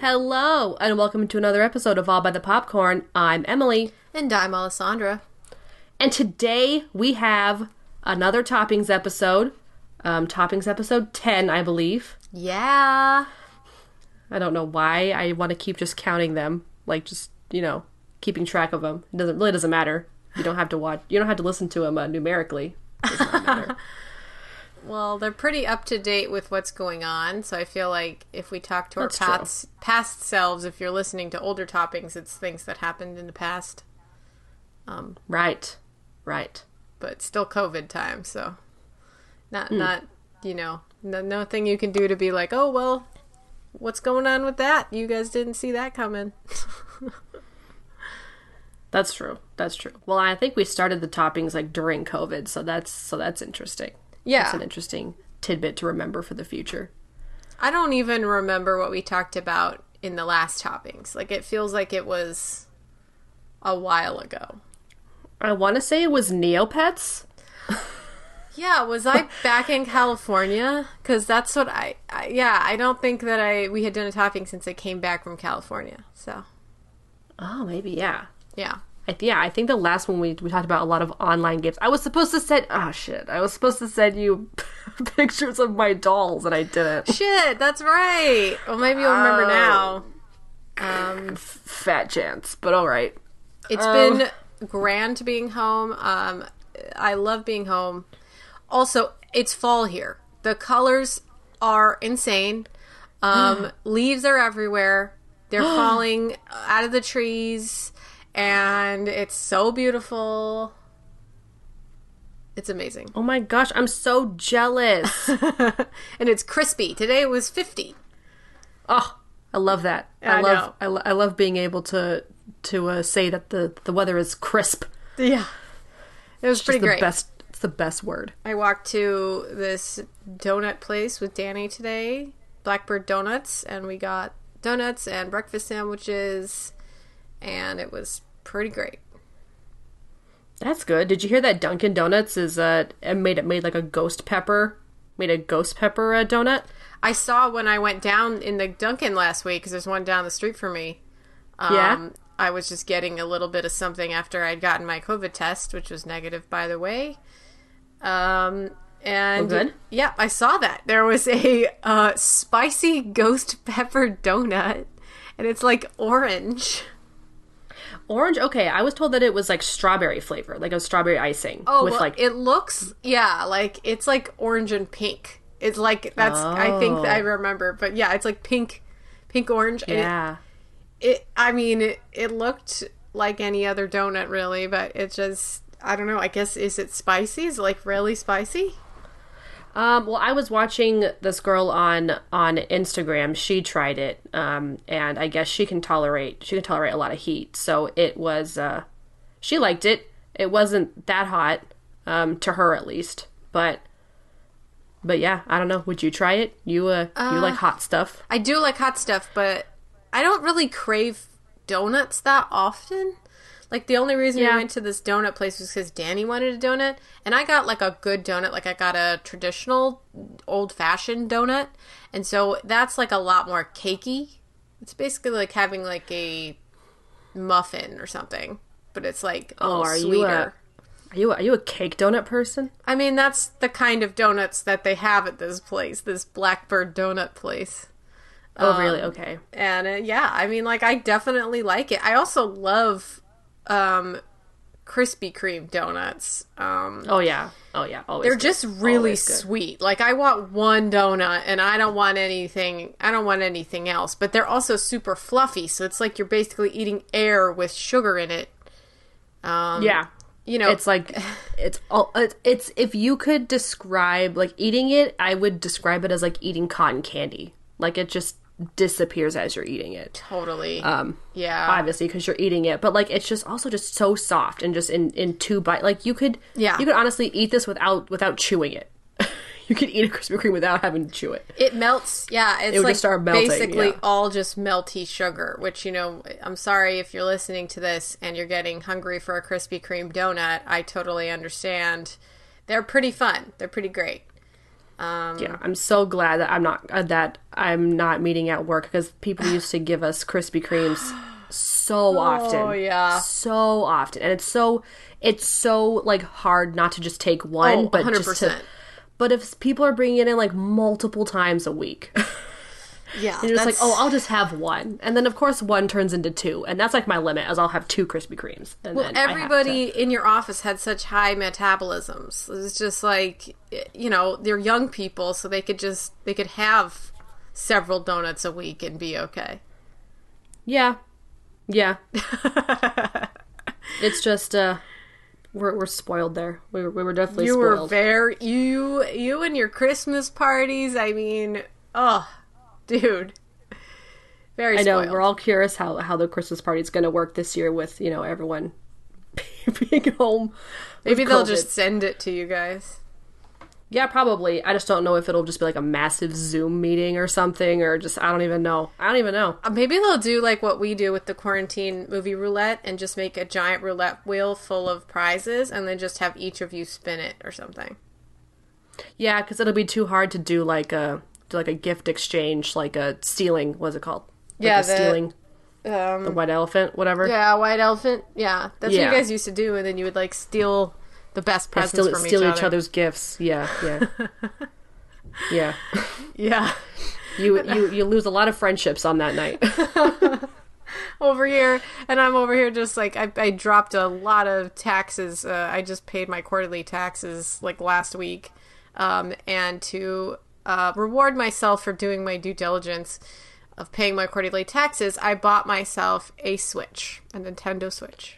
Hello, and welcome to another episode of All by the Popcorn. I'm Emily, And I'm Alessandra. and today we have another toppings episode. Um, toppings episode 10, I believe. Yeah. I don't know why I want to keep just counting them, like just, you know, keeping track of them. It doesn't really doesn't matter. You don't have to watch, you don't have to listen to them uh, numerically. It does not matter. Well, they're pretty up to date with what's going on, so I feel like if we talk to our That's true. past, past selves, if you're listening to older toppings, it's things that happened in the past, um, right. Right. but still COVID time, so not hmm. not you know no, nothing you can do to be like, oh well, what's going on with that? You guys didn't see that coming. That's true. That's true. Well, I think we started the toppings like during COVID, so that's so that's interesting. Yeah. That's an interesting tidbit to remember for the future. I don't even remember what we talked about in the last toppings. Like it feels like it was a while ago. I want to say it was Neopets. Yeah, was I back in California? Because that's what I, I. Yeah, I don't think that I we had done a topping since I came back from California. So Oh, maybe yeah. yeah, yeah, I think the last one we we talked about a lot of online games. I was supposed to send oh shit. I was supposed to send you pictures of my dolls and I didn't. shit, that's right. Well, maybe you'll remember now. Um, Fat chance, but all right. it's Um, been grand being home. Um, I love being home. Also, it's fall here. The colors are insane. Um, leaves are everywhere. They're falling out of the trees, and it's so beautiful. It's amazing. Oh my gosh, I'm so jealous. and it's crispy. Today it was 50. oh, I love that. I, I love. I, lo- I love being able to to uh, say that the the weather is crisp. Yeah. It was It's pretty the great. best. It's the best word. I walked to this donut place with Danny today, Blackbird Donuts, and we got donuts and breakfast sandwiches, and it was pretty great. That's good. Did you hear that Dunkin' Donuts is uh made it made like a ghost pepper made a ghost pepper uh, donut? I saw when I went down in the Dunkin' last week because there's one down the street from me. Um, Yeah? I was just getting a little bit of something after I'd gotten my COVID test, which was negative, by the way. Um, and Oh, good. yeah, I saw that there was a uh, spicy ghost pepper donut, and it's like orange. Orange. Okay, I was told that it was like strawberry flavor, like a strawberry icing Oh, with well, like it looks yeah, like it's like orange and pink. It's like that's I think that I oh. remember, but yeah, it's like pink, pink orange. and it- yeah. it i mean it, it looked like any other donut really but it just i don't know i guess is it spicy is it like really spicy Um, well, I was watching this girl on on Instagram. She tried it, um, and I guess she can tolerate she can tolerate a lot of heat. So it was uh, she liked it. It wasn't that hot, um, to her at least. But but yeah, I don't know. Would you try it? You uh, you like hot stuff? i do like hot stuff but i don't really crave donuts that often like the only reason Yeah. we went to this donut place was because danny wanted a donut and i got like a good donut like i got a traditional old fashioned donut and so that's like a lot more cakey it's basically like having like a muffin or something but it's like Oh, are you a- Are you are you a cake donut person? I mean, that's the kind of donuts that they have at this place, this Blackbird Donut place. Oh, really? Okay. And uh, yeah, I mean, like, I definitely like it. I also love um, Krispy Kreme donuts. Um, Oh yeah. Oh yeah. Always. they're good. just really sweet. Like, I want one donut, and I don't want anything. I don't want anything else. But they're also super fluffy, so it's like you're basically eating air with sugar in it. Um, Yeah. you know, It's like it's all it's, it's if you could describe like eating it, I would describe it as like eating cotton candy. Like it just disappears as you're eating it. totally. Um yeah, obviously because you're eating it, but like it's just also just so soft and just in in two bite. Like you could Yeah. you could honestly eat this without without chewing it. you could eat a Krispy Kreme without having to chew it. It melts. Yeah, it's would like just start melting, basically yeah. all just melty sugar. Which you know, I'm sorry if you're listening to this and you're getting hungry for a Krispy Kreme donut. I totally understand. They're pretty fun. They're pretty great. Um, Yeah, I'm so glad that I'm not uh, that I'm not meeting at work because people used to give us Krispy Kremes so often. Oh, yeah. so often, and it's so it's so like hard not to just take one, Oh, but just to. 100%. But if people are bringing it in like multiple times a week, Yeah, you're just like, oh, I'll just have one, and then of course one turns into two, and that's like my limit, as I'll have two Krispy Kremes. And Well, then I to- everybody in your office had such high metabolisms. It's just like, you know, they're young people, so they could just they could have several donuts a week and be okay. Yeah. Yeah. it's just uh we're we're spoiled there. We were, we were definitely You were very you you and your Christmas parties. I mean, oh, dude, very. I know we're all curious how how the Christmas party is going to work this year with, you know, everyone being home. Maybe they'll COVID. just send it to you guys. Yeah, probably. I just don't know if it'll just be like a massive Zoom meeting or something or just I don't even know. I don't even know. Uh, Maybe they'll do like what we do with the quarantine movie roulette and just make a giant roulette wheel full of prizes and then just have each of you spin it or something. Yeah, cuz it'll be too hard to do like a like a gift exchange, like a stealing, what's it called? Like Yeah, a the- stealing Um, the white elephant, whatever. Yeah, white elephant. Yeah, that's what you guys used to do, and then you would like steal the best Yeah, presents steal, from steal each, each, other. other's gifts. Yeah, yeah, yeah. Yeah, You you you lose a lot of friendships on that night. over here, and I'm over here just like I, I dropped a lot of taxes. Uh, I just paid my quarterly taxes like last week, um, and to uh, reward myself for doing my due diligence of paying my quarterly taxes, I bought myself a Switch, a Nintendo Switch.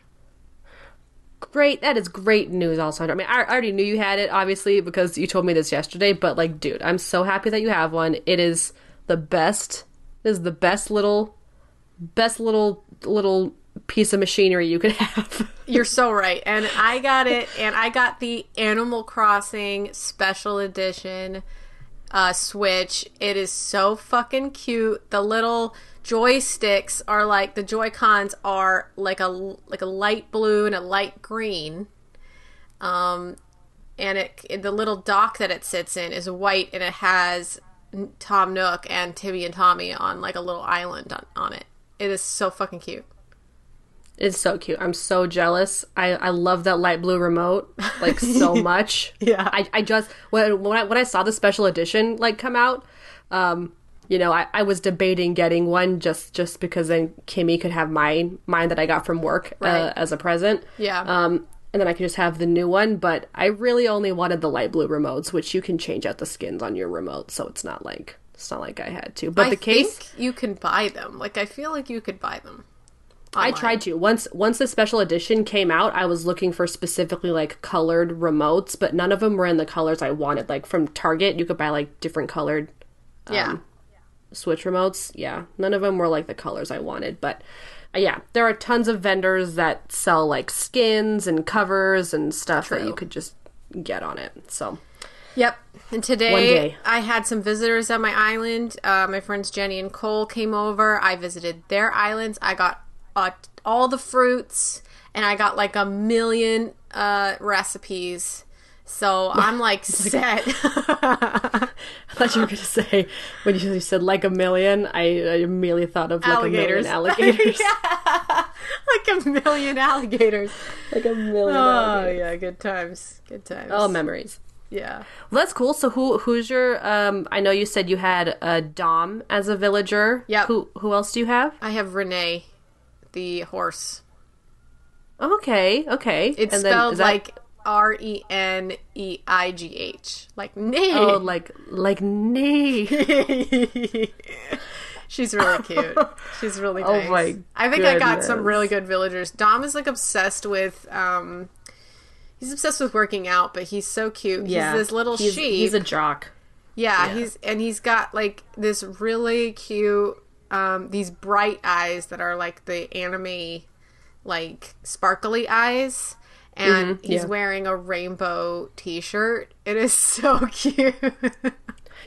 great, that is great news. Also, I mean, I, I already knew you had it, obviously, because you told me this yesterday. But like, dude, I'm so happy that you have one. It is the best. It is the best little, best little little piece of machinery you could have. You're so right. And I got it, and I got the Animal Crossing Special Edition uh, Switch. It is so fucking cute. The little joysticks are like the Joy Cons are like a like a light blue and a light green. Um, and it the little dock that it sits in is white, and it has Tom Nook and Timmy and Tommy on like a little island on, on it. It is so fucking cute. It's so cute. I'm so jealous. I, I love that light blue remote like so much. Yeah. I, I just when when I when I saw the special edition like come out, um, you know, I, I was debating getting one just just because then Kimmy could have mine mine that I got from work Right. uh, as a present. Yeah. Um, and then I could just have the new one. But I really only wanted the light blue remotes, which you can change out the skins on your remote, so it's not like it's not like I had to. But I the case. think you can buy them. Like I feel like you could buy them. I tried to once once the special edition came out. I was looking for specifically like colored remotes, but none of them were in the colors I wanted. Like from Target, you could buy like different colored Yeah. um, Switch remotes. Yeah, none of them were like the colors I wanted. But uh, yeah, there are tons of vendors that sell like skins and covers and stuff that you could just get on it. So Yep. And today One day. I had some visitors at my island. Uh, my friends Jenny and Cole came over. I visited their islands. I got uh, all the fruits, and I got like a million uh, recipes. So I'm like set. I thought you were gonna say when you said like a million, I, I immediately thought of like alligators. a million alligators. Yeah. like a million alligators. Like a million Oh alligators. yeah, good times. Good times. Oh, memories. yeah. Well, that's cool. So who who's your um I know you said you had a Dom as a villager. Yeah. Who who else do you have? I have Reneigh, the horse. Okay, okay. It's And spelled that- like R E N E I G H, like nay. Oh, like like nay. She's really cute. She's really Oh nice. my I think I got some really good villagers. Dom is like obsessed with um he's obsessed with working out, but he's so cute. Yeah, He's this little he's, sheep. He's a jock. yeah, yeah. he's and he's got like this really cute um these bright eyes that are like the anime like sparkly eyes. And Mhm, he's yeah. wearing a rainbow t-shirt. It is so cute.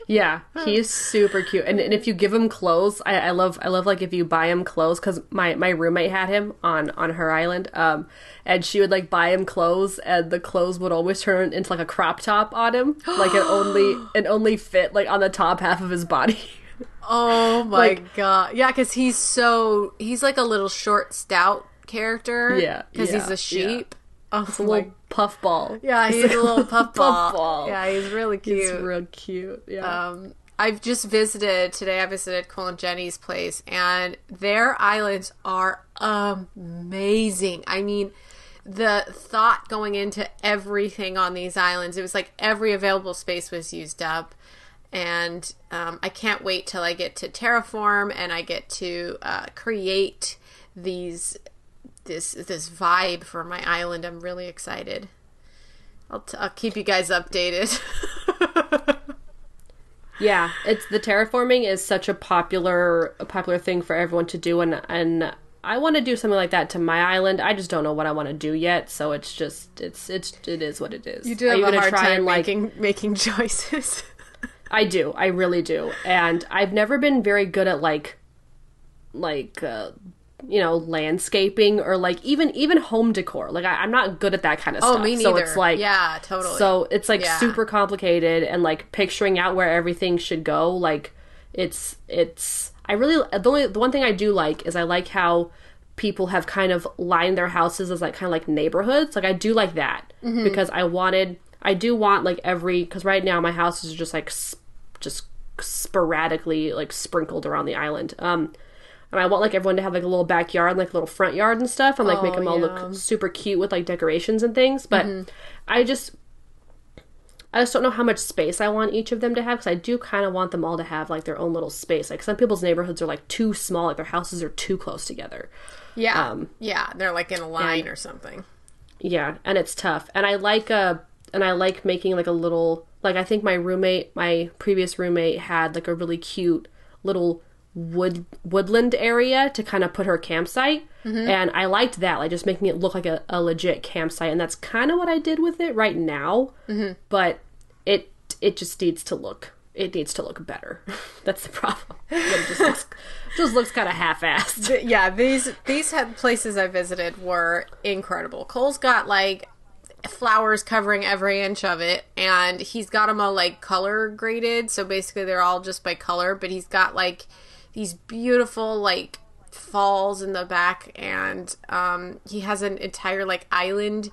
Yeah, he's super cute. And, and if you give him clothes, I, I love I love like if you buy him clothes because my my roommate had him on on her island, um, and she would like buy him clothes, and the clothes would always turn into like a crop top on him, like it only it only fit like on the top half of his body. Oh my Like- god! Yeah, because he's so he's like a little short, stout character. Yeah, because he's a sheep. Oh a my! little puff ball. Yeah, he's a little puff ball. ball. Yeah, he's really cute. He's real cute. Yeah. um, I've just visited today. I visited Cole and Jenny's place, and their islands are amazing. I mean, the thought going into everything on these islands, it was like every available space was used up. And um, I can't wait till I get to terraform and I get to uh, create these this this vibe for my island. I'm really excited. I'll, t- I'll keep you guys updated. Yeah, it's the terraforming is such a popular a popular thing for everyone to do and and I want to do something like that to my island. I just don't know what I want to do yet, so it's just it's it's it is what it is. You do have a hard time and, like making making choices. I do. I really do. And I've never been very good at like like uh you know, landscaping or like even even home decor. Like I, I'm not good at that kind of oh, stuff. me neither. So it's like yeah, totally. So it's like Yeah. super complicated and like picturing out where everything should go. Like it's it's I really the only the one thing I do like is I like how people have kind of lined their houses as like kind of like neighborhoods. Like I do like that Mm-hmm. because I wanted I do want like every because right now my house is just like s- just sporadically like sprinkled around the island. Um and I want like everyone to have like a little backyard, like a little front yard and stuff, and like make Oh, them all yeah. look super cute with like decorations and things. But Mm-hmm. I just I just don't know how much space I want each of them to have because I do kind of want them all to have like their own little space. Like some people's neighborhoods are like too small, like their houses are too close together. yeah, um, yeah, they're like in a line and- or something. Yeah, and it's tough. And I like uh and I like making like a little like I think my roommate, my previous roommate had like a really cute little wood woodland area to kind of put her campsite. Mm-hmm. And I liked that, like just making it look like a, a legit campsite. And that's kind of what I did with it right now. Mm-hmm. But it it just needs to look it needs to look better. that's the problem. it just looks just looks kind of half-assed. Yeah, these these had places I visited were incredible. Cole's got like flowers covering every inch of it, and he's got them all like color graded. So basically, they're all just by color. But he's got like these beautiful like falls in the back, and um, he has an entire like island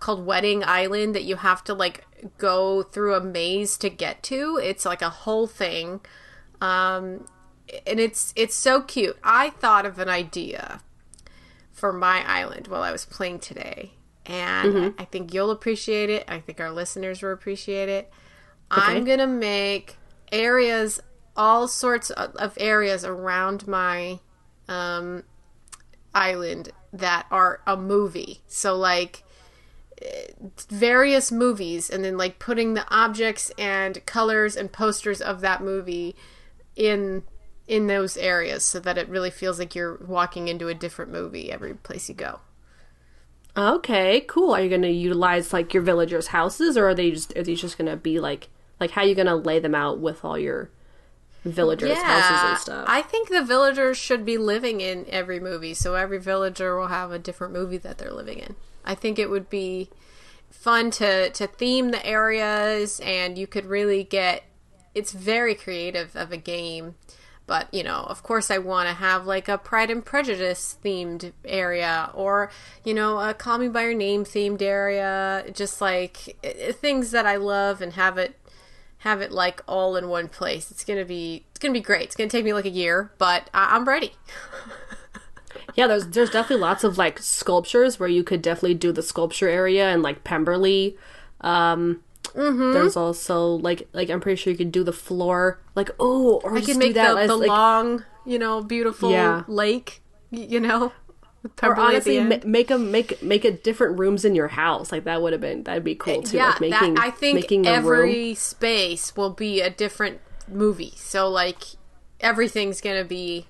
called Wedding Island that you have to like go through a maze to get to. It's like a whole thing. Um, and it's it's so cute. I thought of an idea for my island while I was playing today, and I think you'll appreciate it. I think our listeners will appreciate it. I'm gonna make areas, all sorts of, of areas around my um, island that are a movie. So like various movies and then like putting the objects and colors and posters of that movie in in those areas so that it really feels like you're walking into a different movie every place you go. Okay, cool. Are you going to utilize like your villagers' houses, or are they just are these just going to be like like how are you going to lay them out with all your villagers' houses and stuff? I think the villagers should be living in every movie, so every villager will have a different movie that they're living in. I think it would be fun to to theme the areas, and you could really get. It's very creative of a game, but you know, of course, I want to have like a Pride and Prejudice themed area, or you know, a Call Me by Your Name themed area. Just like eh, things that I love, and have it have it like all in one place. It's gonna be it's gonna be great. It's gonna take me like a year, but I- I'm ready. yeah, there's there's definitely lots of like sculptures where you could definitely do the sculpture area and like Pemberley. Um, Mm-hmm. There's also like like I'm pretty sure you could do the floor like oh or I just can make that the, as, the like, long you know, beautiful Yeah. lake, you know. Or Pemberley at the honestly, ma- make them make make it different rooms in your house. Like that would have been that'd be cool too. yeah, like making that, I think making a every room. space will be a different movie. So like everything's gonna be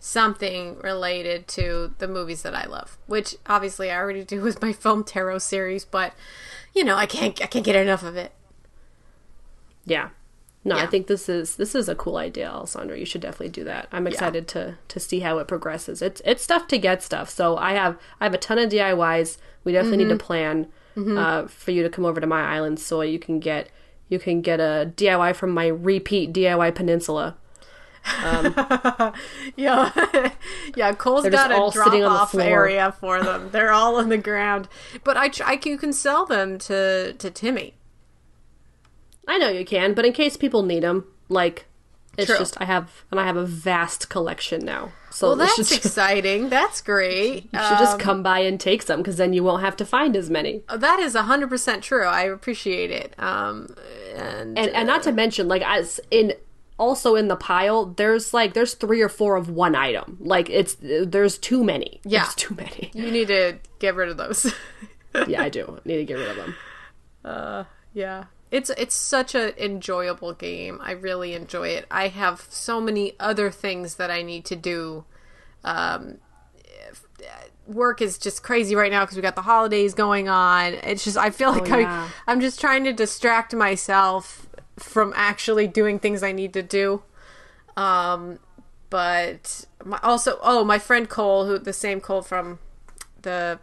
something related to the movies that I love, which obviously I already do with my film tarot series, but you know I can't I can't get enough of it. Yeah. No, I think this is this is a cool idea, Alessandra. You should definitely do that. I'm excited to to see how it progresses. It's it's stuff to get stuff. So I have I have a ton of DIYs. We definitely Mm-hmm. need to plan uh, for you to come over to my island so you can get you can get a DIY from my repeat DIY peninsula. Yeah, yeah. Cole's got a all drop sitting on the off area for them. They're all on the ground, but I, tr- I you can sell them to to Timmy. I know you can, but in case people need them, like it's True. just I have and I have a vast collection now. So Well, that's just, exciting. That's great. you should just Um, come by and take some because then you won't have to find as many. that is hundred percent true. I appreciate it. Um, and, and and not to mention like as in also in the pile there's like there's three or four of one item like it's there's too many Yeah. there's too many you need to get rid of those. yeah i do need to get rid of them yeah, it's it's such an enjoyable game. I really enjoy it. I have so many other things that I need to do. Um, if- work is just crazy right now because we got the holidays going on. It's just I feel like yeah. I, I'm just trying to distract myself from actually doing things I need to do. Um, but my, also, oh, my friend Cole, who the same Cole from the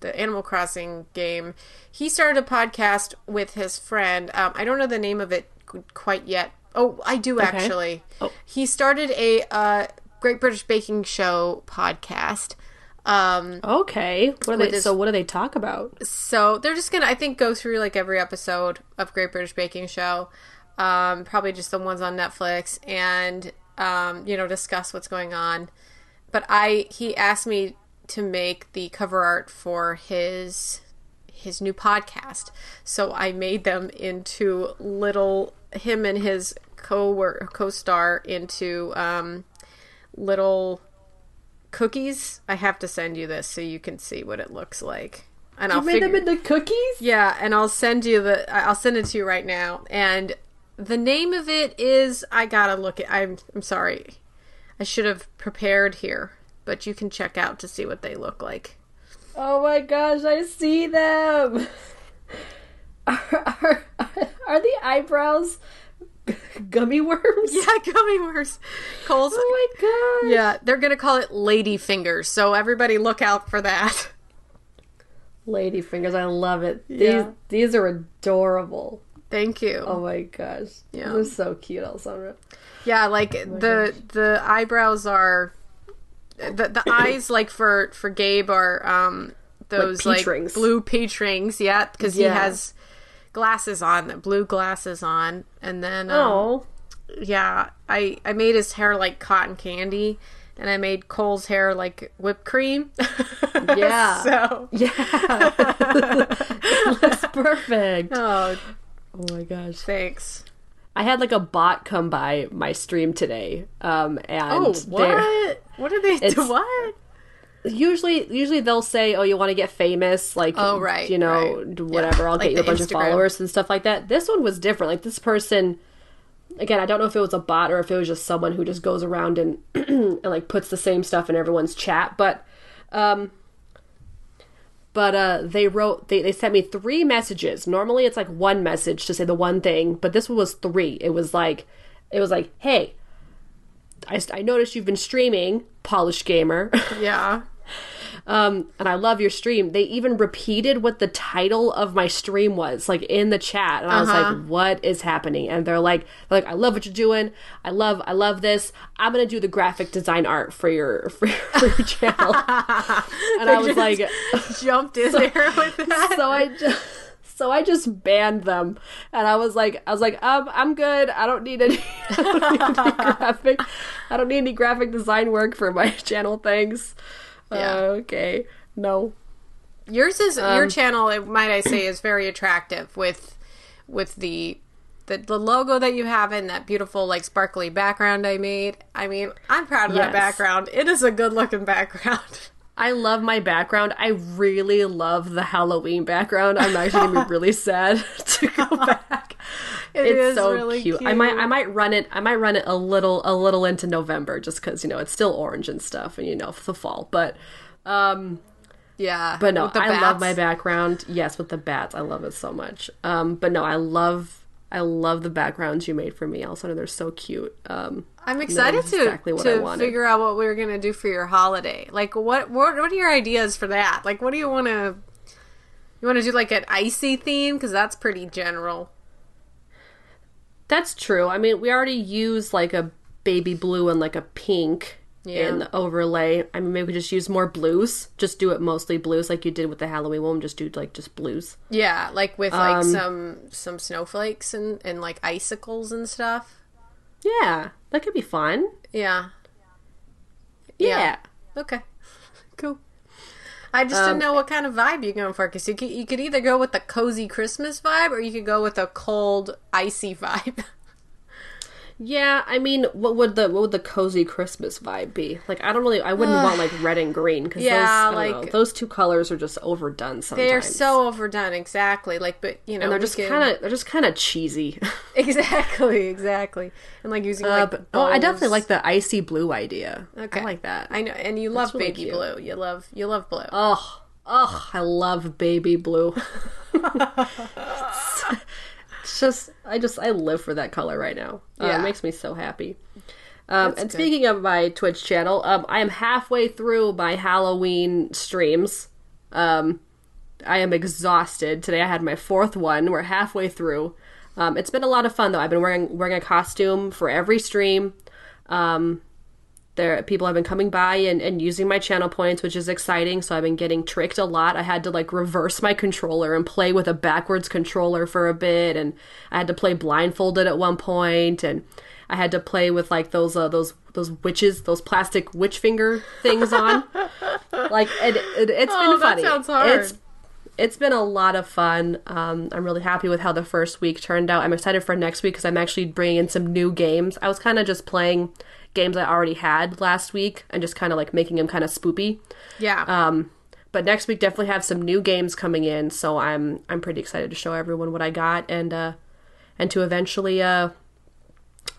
the Animal Crossing game, he started a podcast with his friend. Um, I don't know the name of it quite yet. Oh, I do actually. Oh. He started a uh, Great British Baking Show podcast. Um, okay what are they his- so what do they talk about so they're just gonna, I think, go through like every episode of Great British Baking Show. Um, probably just the ones on Netflix, and um, you know, discuss what's going on. But I, he asked me to make the cover art for his his new podcast. So I made them into little him and his co co-star into um, little cookies. I have to send you this so you can see what it looks like. And I'll you made them figure- into cookies yeah, and I'll send you the I'll send it to you right now. And the name of it is I gotta look at I'm I'm sorry. I should have prepared here, but you can check out to see what they look like. oh my gosh i see them are, are, are the eyebrows gummy worms Yeah, gummy worms. Cole's oh my god Yeah, they're gonna call it lady fingers, so everybody look out for that. lady fingers i love it these Yeah. these are adorable Thank you. Oh my gosh. Yeah. They're so cute, Alessandra. Yeah, like the the eyebrows are the the eyes like for for Gabe are um those peach like, blue peach rings. Yeah, because Yeah. he has glasses on, the blue glasses on, and then um, Oh. yeah, I I made his hair like cotton candy. And I made Cole's hair like whipped cream. Yeah. so, Yeah. That's perfect. oh, Oh my gosh. thanks. I had like a bot come by my stream today. Um and Oh, what? What did they do? What? usually usually they'll say, "Oh, you want to get famous, like Oh, right, you know, right. whatever, Yeah, I'll like get you a bunch of followers and stuff like that." This one was different. Like this person again, I don't know if it was a bot or if it was just someone who just goes around and and like puts the same stuff in everyone's chat, but um but uh they wrote they, they sent me three messages. Normally it's like one message to say the one thing but this one was three. It was like it was like hey i, I noticed you've been streaming polished gamer. Yeah. Um and i love your stream they even repeated what the title of my stream was like in the chat and i was Uh-huh. like what is happening and they're like they're like i love what you're doing i love i love this i'm gonna do the graphic design art for your for, your- for your channel and i was like Jumped in there with that. so I just so I just banned them, and I was like, I was like, um, I'm good. I don't need any, I don't need any graphic. I don't need any graphic design work for my channel. Thanks. Yeah. Uh, okay. No. Yours is Um, your channel. Might I say is very attractive with with the the, the logo that you have in that beautiful like sparkly background I made. I mean, I'm proud of Yes. that background. It is a good looking background. I love my background. I really love the Halloween background. I'm actually gonna be really sad to go back. It it's so really cute. I might I might run it I might run it a little a little into November just because you know it's still orange and stuff and you know the fall. But um Yeah, but no, I love my background. Yes, with the bats. I love it so much. Um but no, I love I love the backgrounds you made for me, Elsa. They're so cute. Um I'm excited to exactly what I to figure out what we are gonna do for your holiday. Like, what what what are your ideas for that? Like, what do you want to? You want to do like an icy theme because that's pretty general. That's true. I mean, we already use like a baby blue and like a pink Yeah. in the overlay. I mean, maybe we just use more blues. Just do it mostly blues, like you did with the Halloween one. Just do like just blues. Yeah, like with like Um, some some snowflakes and and like icicles and stuff. Yeah, that could be fun. Yeah. Yeah. Okay. Cool. I just didn't um, know what kind of vibe you're going for because you could, you could either go with the cozy Christmas vibe or you could go with a cold, icy vibe. Yeah, I mean, what would the what would the cozy Christmas vibe be? Like, I don't really, I wouldn't want like red and green because Yeah, those, like- know, those two colors are just overdone sometimes. they are so overdone, exactly. Like, but you know, and they're just could- kind of they're just kind of cheesy. exactly, exactly, and like using Uh, like. but, oh, I definitely like the icy blue idea. Okay, I like that. I know, and you love really baby cute. blue. You love you love blue. Oh, oh, I love baby blue. it's just, I just, I live for that color right now. Uh, Yeah. it makes me so happy. Um, and good. speaking of my Twitch channel, um, I am halfway through my Halloween streams. Um, I am exhausted. Today I had my fourth one. We're halfway through. Um, it's been a lot of fun though. I've been wearing wearing a costume for every stream. Um, there people have been coming by and, and using my channel points, which is exciting. So I've been getting tricked a lot. I had to like reverse my controller and play with a backwards controller for a bit, and I had to play blindfolded at one point, and I had to play with like those uh, those those witches, those plastic witch finger things on. like it, it, it's Oh, been that funny. sounds hard. It's it's been a lot of fun. Um, I'm really happy with how the first week turned out. I'm excited for next week because I'm actually bringing in some new games. I was kind of just playing games I already had last week and just kind of like making them kind of spoopy. yeah, Um, but next week definitely have some new games coming in, so I'm I'm pretty excited to show everyone what I got and uh, and to eventually uh,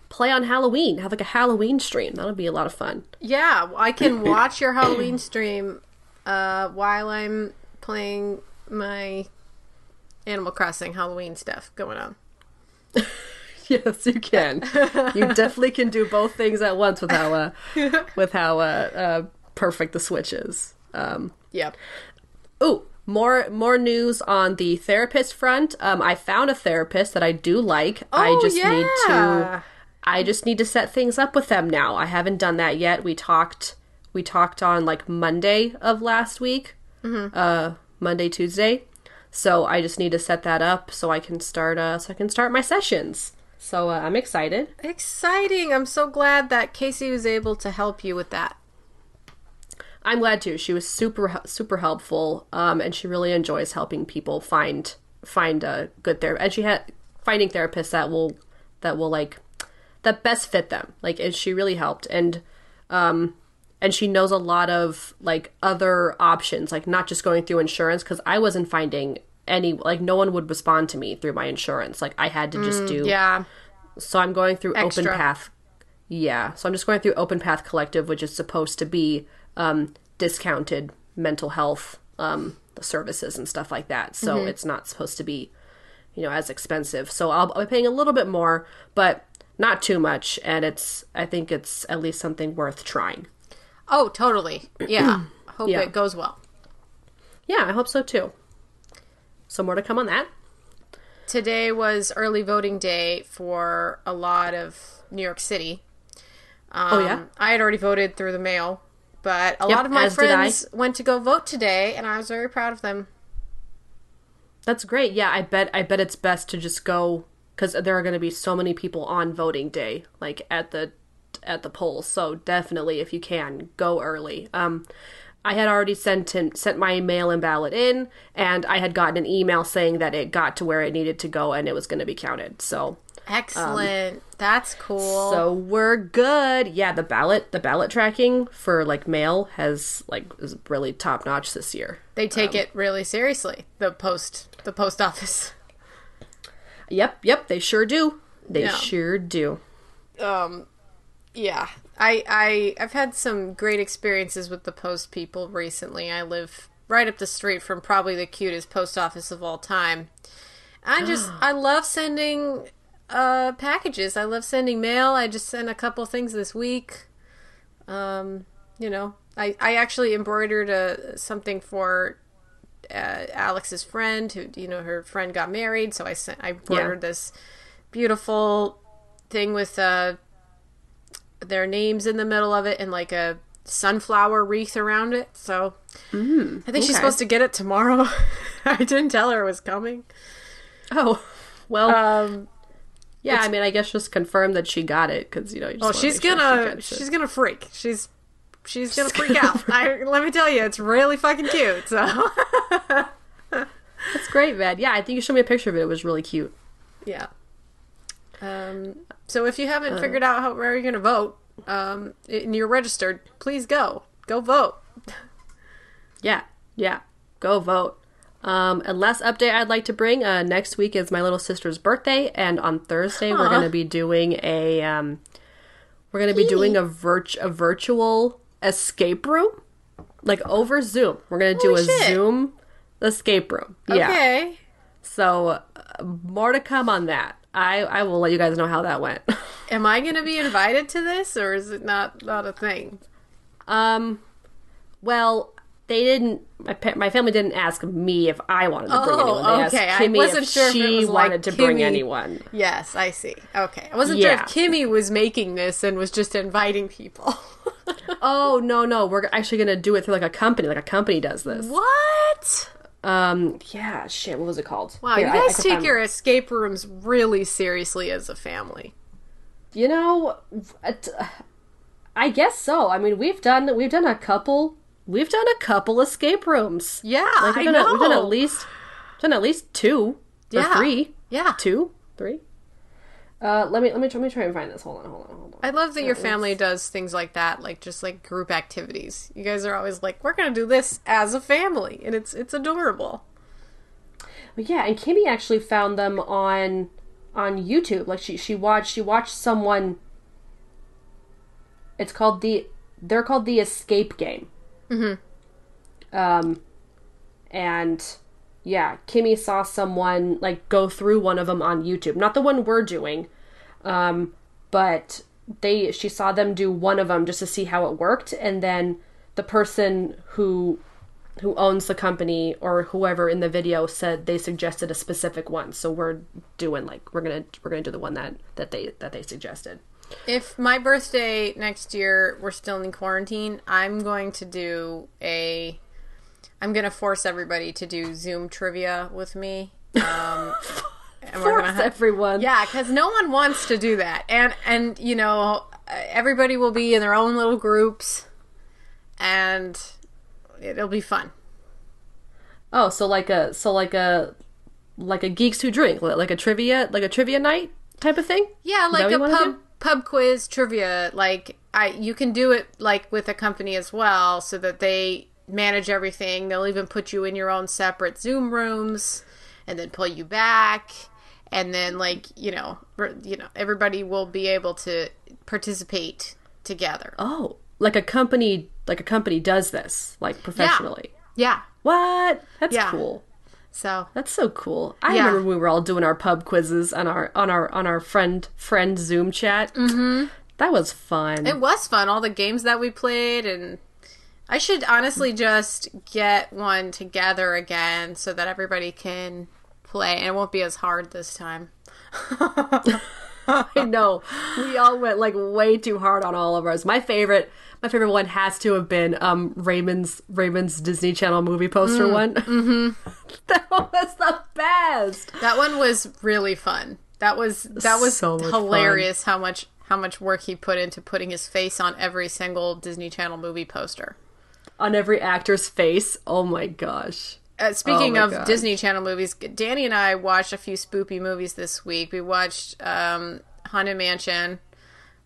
play on Halloween. Have like a Halloween stream. That'll be a lot of fun. yeah. I can watch your Halloween stream uh, while I'm playing my Animal Crossing Halloween stuff going on. Yes, you can. you definitely can do both things at once with how uh, with how uh, uh, perfect the Switch is. Um, Yep. ooh, more more news on the therapist front. Um, I found a therapist that I do like. I Oh, just need yeah. to I just need to set things up with them now. I haven't done that yet. We talked we talked on like Monday of last week. Uh, Monday Tuesday. So I just need to set that up so I can start uh so I can start my sessions. So uh, I'm excited. Exciting! I'm so glad that Casey was able to help you with that. I'm glad too. She was super super helpful, um, and she really enjoys helping people find find a good therapist. And she had finding therapists that will that will like that best fit them. Like, and she really helped, and um, and she knows a lot of like other options, like not just going through insurance because I wasn't finding any like no one would respond to me through my insurance. Like I had to just do Yeah. so I'm going through Extra. Open Path. Yeah, so I'm just going through Open Path Collective, which is supposed to be um, discounted mental health um, services and stuff like that. So Mm-hmm. it's not supposed to be, you know, as expensive. So I'll, I'll be paying a little bit more, but not too much. And it's I think it's at least something worth trying. Oh, totally. Yeah. Hope Yeah. it goes well. Yeah, I hope so too. So more to come on that. Today was early voting day for a lot of New York City. Um, Oh, yeah? I had already voted through the mail, but a Yep, lot of my as did I. friends went to go vote today, and I was very proud of them. That's great. Yeah, I bet I bet it's best to just go because there are going to be so many people on voting day, like at the at the polls. So definitely, if you can, go early. Um, I had already sent in, sent my mail-in ballot in, and I had gotten an email saying that it got to where it needed to go and it was going to be counted. So Excellent. That's cool. So we're good. Yeah, the ballot the ballot tracking for like mail has like is really top notch this year. they um, take it really seriously. The post the post office. Yep, yep, they sure do. They Yeah. sure do. Um yeah. I I I've had some great experiences with the post people recently. I live right up the street from probably the cutest post office of all time. I just I love sending uh packages. I love sending mail. I just sent a couple things this week. Um, you know, I I actually embroidered a something for uh, Alex's friend who you know her friend got married, so I sent I embroidered this beautiful thing with uh their names in the middle of it and like a sunflower wreath around it. So I think she's supposed to get it tomorrow. I didn't tell her it was coming. Oh, well, Um, yeah. I mean, I guess just confirm that she got it because you know. You oh, she's sure she gonna gets it. she's gonna freak. She's she's gonna freak out. I, let me tell you, it's really fucking cute. So That's great, man. Yeah, I think you showed me a picture of it. It was really cute. yeah. Um, so if you haven't Uh. figured out how where you're gonna vote, um, and you're registered, please go go vote. Yeah, yeah. Go vote. Um, and last update I'd like to bring uh, next week is my little sister's birthday, and on Thursday we're going to be doing a um, we're going to be doing a virt a virtual escape room, like over Zoom. We're going to do Holy a shit. Zoom escape room. Yeah. Okay. So uh, more to come on that. I I will let you guys know how that went. Am I gonna be invited to this, or is it not not a thing? um, well. They didn't. My, pa- my family didn't ask me if I wanted to bring Oh, anyone. They okay. I asked Kimmy wasn't if sure if she like wanted to bring anyone. Yes, I see. Okay, I wasn't Yeah. sure if Kimmy was making this and was just inviting people. Oh no, no, we're actually gonna do it through like a company. Like a company does this. what? Um, yeah, shit. What was it called? Wow, Here, you I- I guys take find- your escape rooms really seriously as a family. You know, it- I guess so. I mean, we've done we've done a couple we've done a couple escape rooms. Yeah, Like, I we've, done know. A, we've done at least done at least two or Yeah. three, Yeah, two, three. Uh, let me let me try, let me try and find this. Hold on, hold on, hold on. I love that your family does things like that, like just like group activities. You guys are always like, "We're gonna do this as a family," and it's it's adorable. Yeah, and Kimmy actually found them on on YouTube. Like she she watched she watched someone. It's called the they're called the Escape Game. Mm-hmm. Um, and yeah, Kimmy saw someone like go through one of them on YouTube. Not the one we're doing, um, but they she saw them do one of them just to see how it worked, and then the person who who owns the company or whoever in the video said they suggested a specific one so we're doing like we're gonna we're gonna do the one that that they that they suggested If my birthday next year we're still in quarantine, I'm going to do a. I'm going to force everybody to do Zoom trivia with me. Um, and we're Force gonna everyone Yeah, because no one wants to do that, and and you know everybody will be in their own little groups, and it'll be fun. oh so like a so like a like a geeks who drink like a trivia like a trivia night type of thing Yeah, like a pub pub quiz trivia. Like I, you can do it like with a company as well, so that they manage everything. They'll even put you in your own separate Zoom rooms, and then pull you back, and then like you know, you know, everybody will be able to participate together. oh like a company like a company does this like professionally Yeah. what that's Yeah. cool So That's so cool. I Yeah. remember we were all doing our pub quizzes on our on our on our friend friend Zoom chat. Mm-hmm. That was fun. It was fun, all the games that we played, and I should honestly just get one together again so that everybody can play, and it won't be as hard this time. I know we all went like way too hard on all of ours. My favorite, my favorite one has to have been um Raymond's Raymond's Disney Channel movie poster one. Mm-hmm. that one was the best. That one was really fun. That was that was So hilarious. How much how much work he put into putting his face on every single Disney Channel movie poster. On every actor's face. Oh my gosh. Uh, speaking Oh of. Disney Channel movies, Danny and I watched a few spoopy movies this week. We watched um, Haunted Mansion,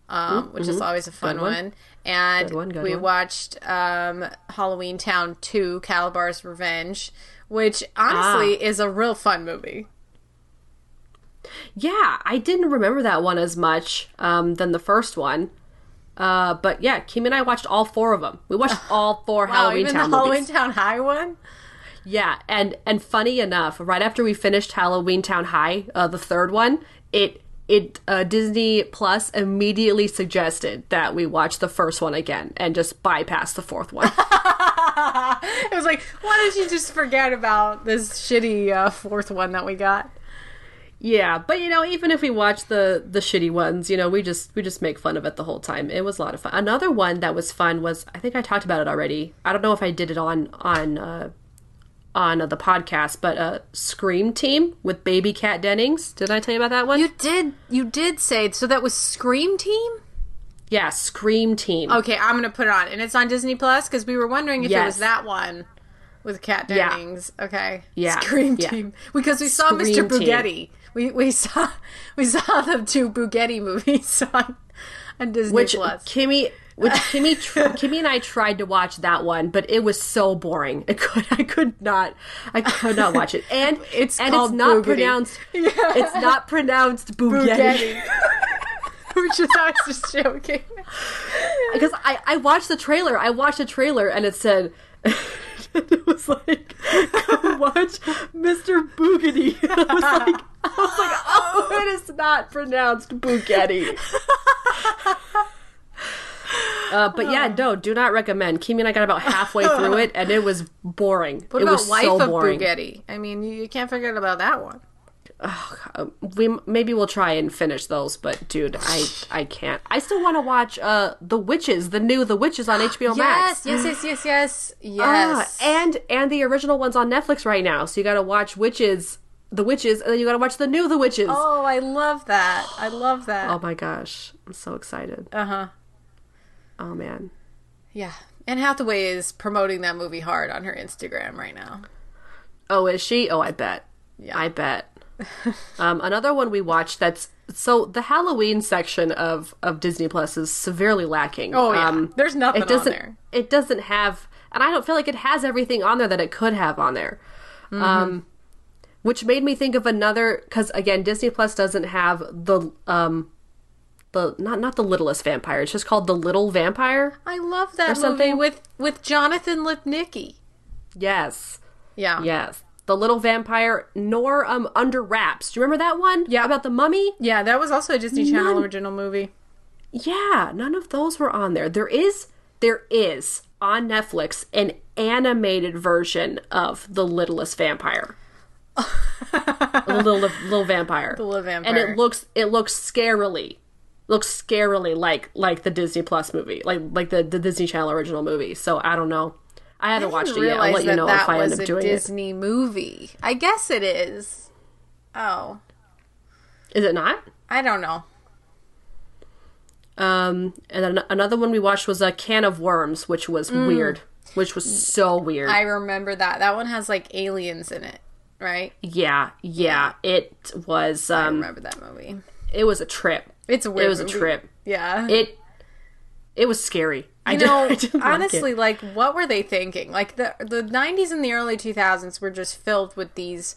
um, which is always a fun Mm-hmm. Good one. one. and Good one, good we one. watched um, Halloween Town 2, Kalabar's Revenge, which honestly Ah. is a real fun movie. Yeah, I didn't remember that one as much um, than the first one. Uh, but yeah, Kim and I watched all four of them. We watched all four Wow, Halloween even Town the Halloween movies. Town High one? Yeah, and and funny enough, right after we finished Halloween Town High, uh, the third one, it it uh, Disney Plus immediately suggested that we watch the first one again and just bypass the fourth one. It was like, why don't you just forget about this shitty uh, fourth one that we got? Yeah, but you know, even if we watch the the shitty ones, you know, we just we just make fun of it the whole time. It was a lot of fun. Another one that was fun was I think I talked about it already. I don't know if I did it on on uh, on the podcast, but uh, Scream Team with Baby Kat Dennings. Did I tell you about that one? You did, you did say so. That was Scream Team. yeah, Scream Team. Okay, I'm gonna put it on, and it's on Disney Plus because we were wondering if it was that one with Yeah. Dennings. Okay, Yeah, Scream yeah. Team because we saw Mr. Scream Team. Bugatti. We we saw we saw the two Bugatti movies on on Disney which Plus. Kimmy, which Kimmy, tr- Kimmy and I tried to watch that one, but it was so boring. I could, I could not, I could not watch it. And It's and called it's not Boogedy. pronounced. It's not pronounced. Bugatti. Which is I was just joking. Because I, I watched the trailer. I watched the trailer, and it said. it was like, come watch Mr. Boogedy. I was like, I was like, oh, it is not pronounced Bugatti. Uh, but yeah, no, do not recommend. Kimi and I got about halfway through it, and it was boring. What it about was Wife so of boring. Bugatti? I mean, you, you can't forget about that one. Uh, we maybe we'll try and finish those, but dude, I I can't. I still want to watch uh the Witches, the new The Witches on HBO Max. Yes, yes, yes, yes, yes, yes. and and the original one's on Netflix right now, so you got to watch Witches, The Witches, and then you got to watch the new The Witches. Oh. oh, I love that. I love that. Oh my gosh, I'm so excited. Uh huh. Oh man. Yeah. Anne Hathaway is promoting that movie hard on her Instagram right now. Oh, is she? Oh, I bet. Yeah. I bet. um, another one we watched that's so the Halloween section of of Disney Plus is severely lacking. Oh yeah. Um, There's nothing it doesn't. on there. It doesn't have, and I don't feel like it has everything on there that it could have on there. Mm-hmm. Um, which made me think of another because again, Disney Plus doesn't have the um, the not not the littlest vampire. It's just called the Little Vampire. I love that movie something? with with Jonathan Lipnicki. Yes. Yeah. Yes. The Little Vampire, nor um Under Wraps. Do you remember that one? Yeah. About the mummy? Yeah, that was also a Disney Channel None- original movie. Yeah, none of those were on there. There is there is on Netflix an animated version of The Littlest Vampire. the little little vampire. The Little vampire. And it looks it looks scarily looks scarily like like the Disney Plus movie, like like the, the Disney Channel original movie. So I don't know. I haven't watched it yet. I'll let you know if I end up doing it. Disney movie. I guess it is. Oh, Is it not? I don't know. Um, and then another one we watched was a can of worms, which was weird, which was so weird. Mm. I remember that. That one has like aliens in it, right? yeah, yeah, it was. I Um, remember that movie. it was a trip. It's a weird. It was a trip. Yeah. It, it was scary. I you did- know, I didn't honestly, like, what were they thinking? Like the the '90s and the early 2000s were just filled with these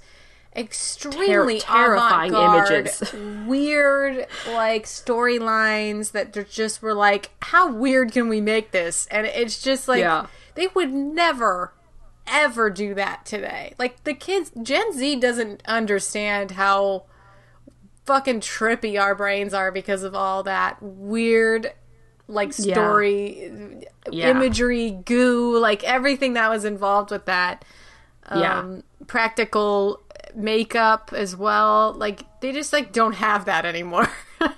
extremely terrifying images. weird like storylines that just were like, how weird can we make this? And it's just like Yeah. they would never ever do that today. Like the kids, Gen Z doesn't understand how fucking trippy our brains are because of all that weird like story Yeah. imagery goo like everything that was involved with that yeah, um practical makeup as well like they just like don't have that anymore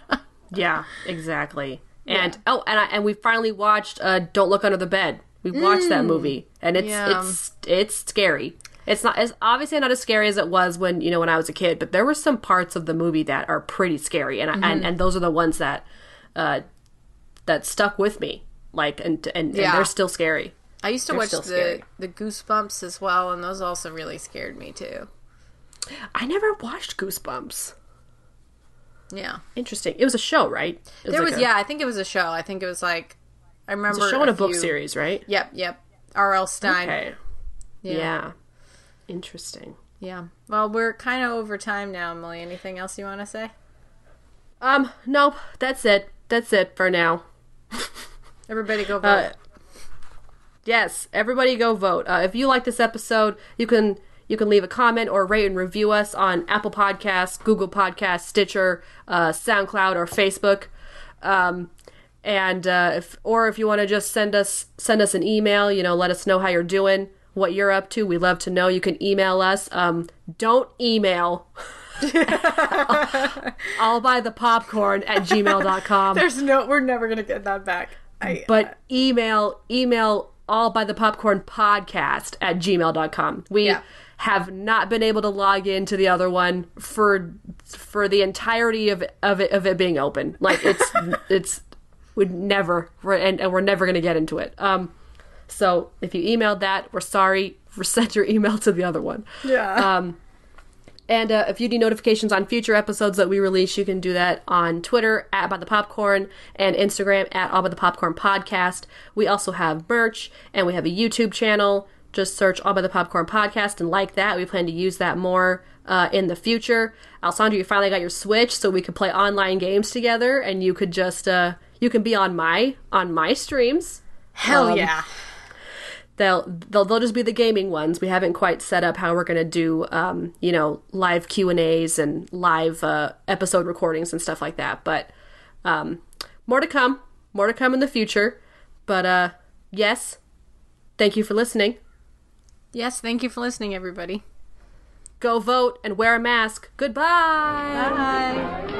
yeah, exactly. And oh, and I, and we finally watched uh, "Don't Look Under the Bed." We watched that movie, and it's Mm. Yeah. it's it's scary. It's not as obviously not as scary as it was when you know when I was a kid, but there were some parts of the movie that are pretty scary, and Mm-hmm. and and those are the ones that uh, that stuck with me. Like and and, Yeah. and they're still scary. I used to They're watch the scary. the Goosebumps as well, and those also really scared me too. I never watched Goosebumps. Yeah, Interesting. It was a show, right? It there like was a, yeah. I think it was a show. I think it was like I remember It's a show and a book series, right? Yep, yep. R.L. Stine. Okay. Yeah. Yeah. Interesting. Yeah. Well, we're kind of over time now, Emily. Anything else you want to say? Um, nope. That's it. That's it for now. Everybody go vote. Uh, yes, everybody go vote. Uh, if you like this episode, you can you can leave a comment or rate and review us on Apple Podcasts, Google Podcasts, Stitcher, uh, SoundCloud, or Facebook. Um, and uh, if or if you want to just send us send us an email, you know, let us know how you're doing, what you're up to. We love to know. You can email us. Um, don't email. I'll buy the popcorn at gmail.com. There's no. We're never gonna get that back. I, but email email all by the popcorn podcast at gmail.com we Yeah. have not been able to log into the other one for for the entirety of of it of it being open like it's it's would never and, and we're never going to get into it um so if you emailed that we're sorry send your email to the other one yeah. um, and uh, if you need notifications on future episodes that we release, you can do that on Twitter at By the Popcorn and Instagram at All By the Popcorn Podcast. We also have merch and we have a YouTube channel. Just search All By the Popcorn Podcast and like that. We plan to use that more uh, in the future. Alessandro, you finally got your Switch, so we could play online games together, and you could just uh, you can be on my on my streams. Hell um, yeah. They'll they'll they'll just be the gaming ones. We haven't quite set up how we're gonna do um, you know live Q and A's and live uh, episode recordings and stuff like that. But um, more to come, more to come in the future. But uh, yes, thank you for listening. Yes. Thank you for listening, everybody. Go vote and wear a mask. Goodbye. Bye.